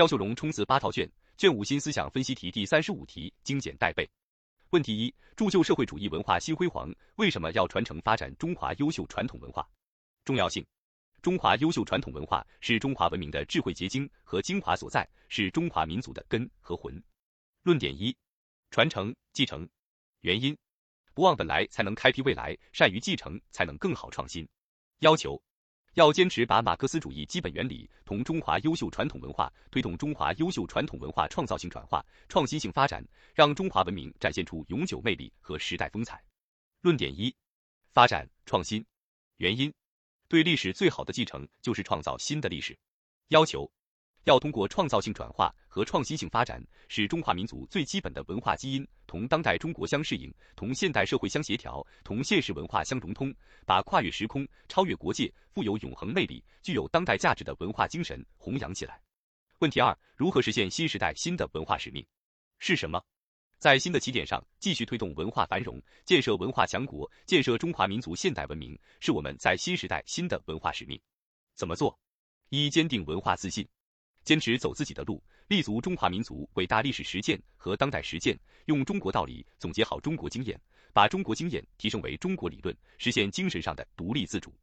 肖秀荣冲刺八套卷，卷五新思想分析题第三十五题精简带背。问题一：铸就社会主义文化新辉煌，为什么要传承发展中华优秀传统文化？重要性：中华优秀传统文化是中华文明的智慧结晶和精华所在，是中华民族的根和魂。论点一：传承继承。原因：不忘本来才能开辟未来，善于继承才能更好创新。要求。要坚持把马克思主义基本原理同中华优秀传统文化推动中华优秀传统文化创造性转化、创新性发展，让中华文明展现出永久魅力和时代风采。论点一：发展创新。原因：对历史最好的继承就是创造新的历史。要求。要通过创造性转化和创新性发展，使中华民族最基本的文化基因同当代中国相适应，同现代社会相协调，同现实文化相融通，把跨越时空、超越国界、富有永恒魅力、具有当代价值的文化精神弘扬起来。问题二：如何实现新时代新的文化使命？是什么？在新的起点上继续推动文化繁荣，建设文化强国，建设中华民族现代文明，是我们在新时代新的文化使命。怎么做？一、坚定文化自信。坚持走自己的路，立足中华民族伟大历史实践和当代实践，用中国道理总结好中国经验，把中国经验提升为中国理论，实现精神上的独立自主。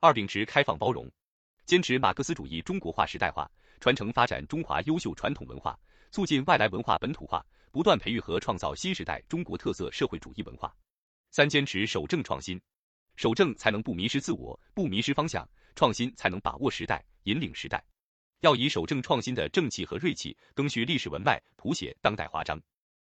二、秉持开放包容，坚持马克思主义中国化时代化，传承发展中华优秀传统文化，促进外来文化本土化，不断培育和创造新时代中国特色社会主义文化。三、坚持守正创新，守正才能不迷失自我，不迷失方向，创新才能把握时代，引领时代。要以守正创新的正气和锐气，赓续历史文脉，谱写当代华章。